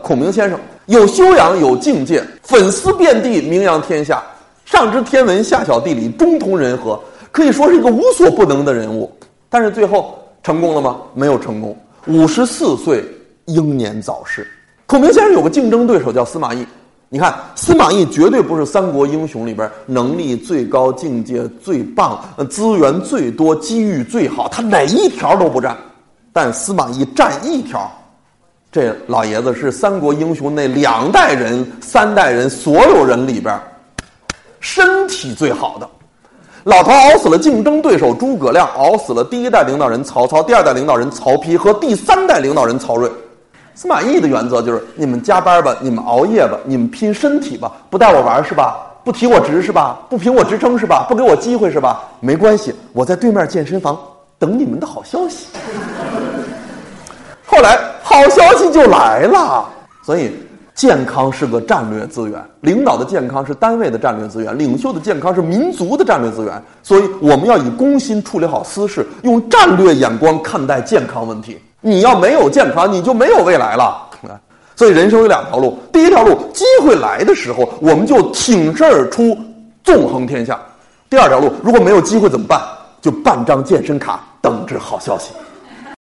孔明先生有修养，有境界，粉丝遍地，名扬天下，上知天文，下晓地理，中通人和，可以说是一个无所不能的人物。但是最后成功了吗？没有成功。五十四岁英年早逝。孔明先生有个竞争对手叫司马懿。你看，司马懿绝对不是三国英雄里边能力最高、境界最棒、资源最多、机遇最好，他哪一条都不占。但司马懿占一条。这老爷子是三国英雄那两代人、三代人所有人里边身体最好的。老头熬死了竞争对手诸葛亮，熬死了第一代领导人曹操、第二代领导人曹丕和第三代领导人曹睿。司马懿的原则就是：你们加班吧，你们熬夜吧，你们拼身体吧，不带我玩是吧？不提我职是吧？不评我职称是吧？不给我机会是吧？没关系，我在对面健身房等你们的好消息。后来好消息就来了，所以健康是个战略资源，领导的健康是单位的战略资源，领袖的健康是民族的战略资源。所以我们要以公心处理好私事，用战略眼光看待健康问题。你要没有健康，你就没有未来了。所以人生有两条路，第一条路，机会来的时候，我们就挺身而出，纵横天下；第二条路，如果没有机会怎么办？就办张健身卡，等着好消息。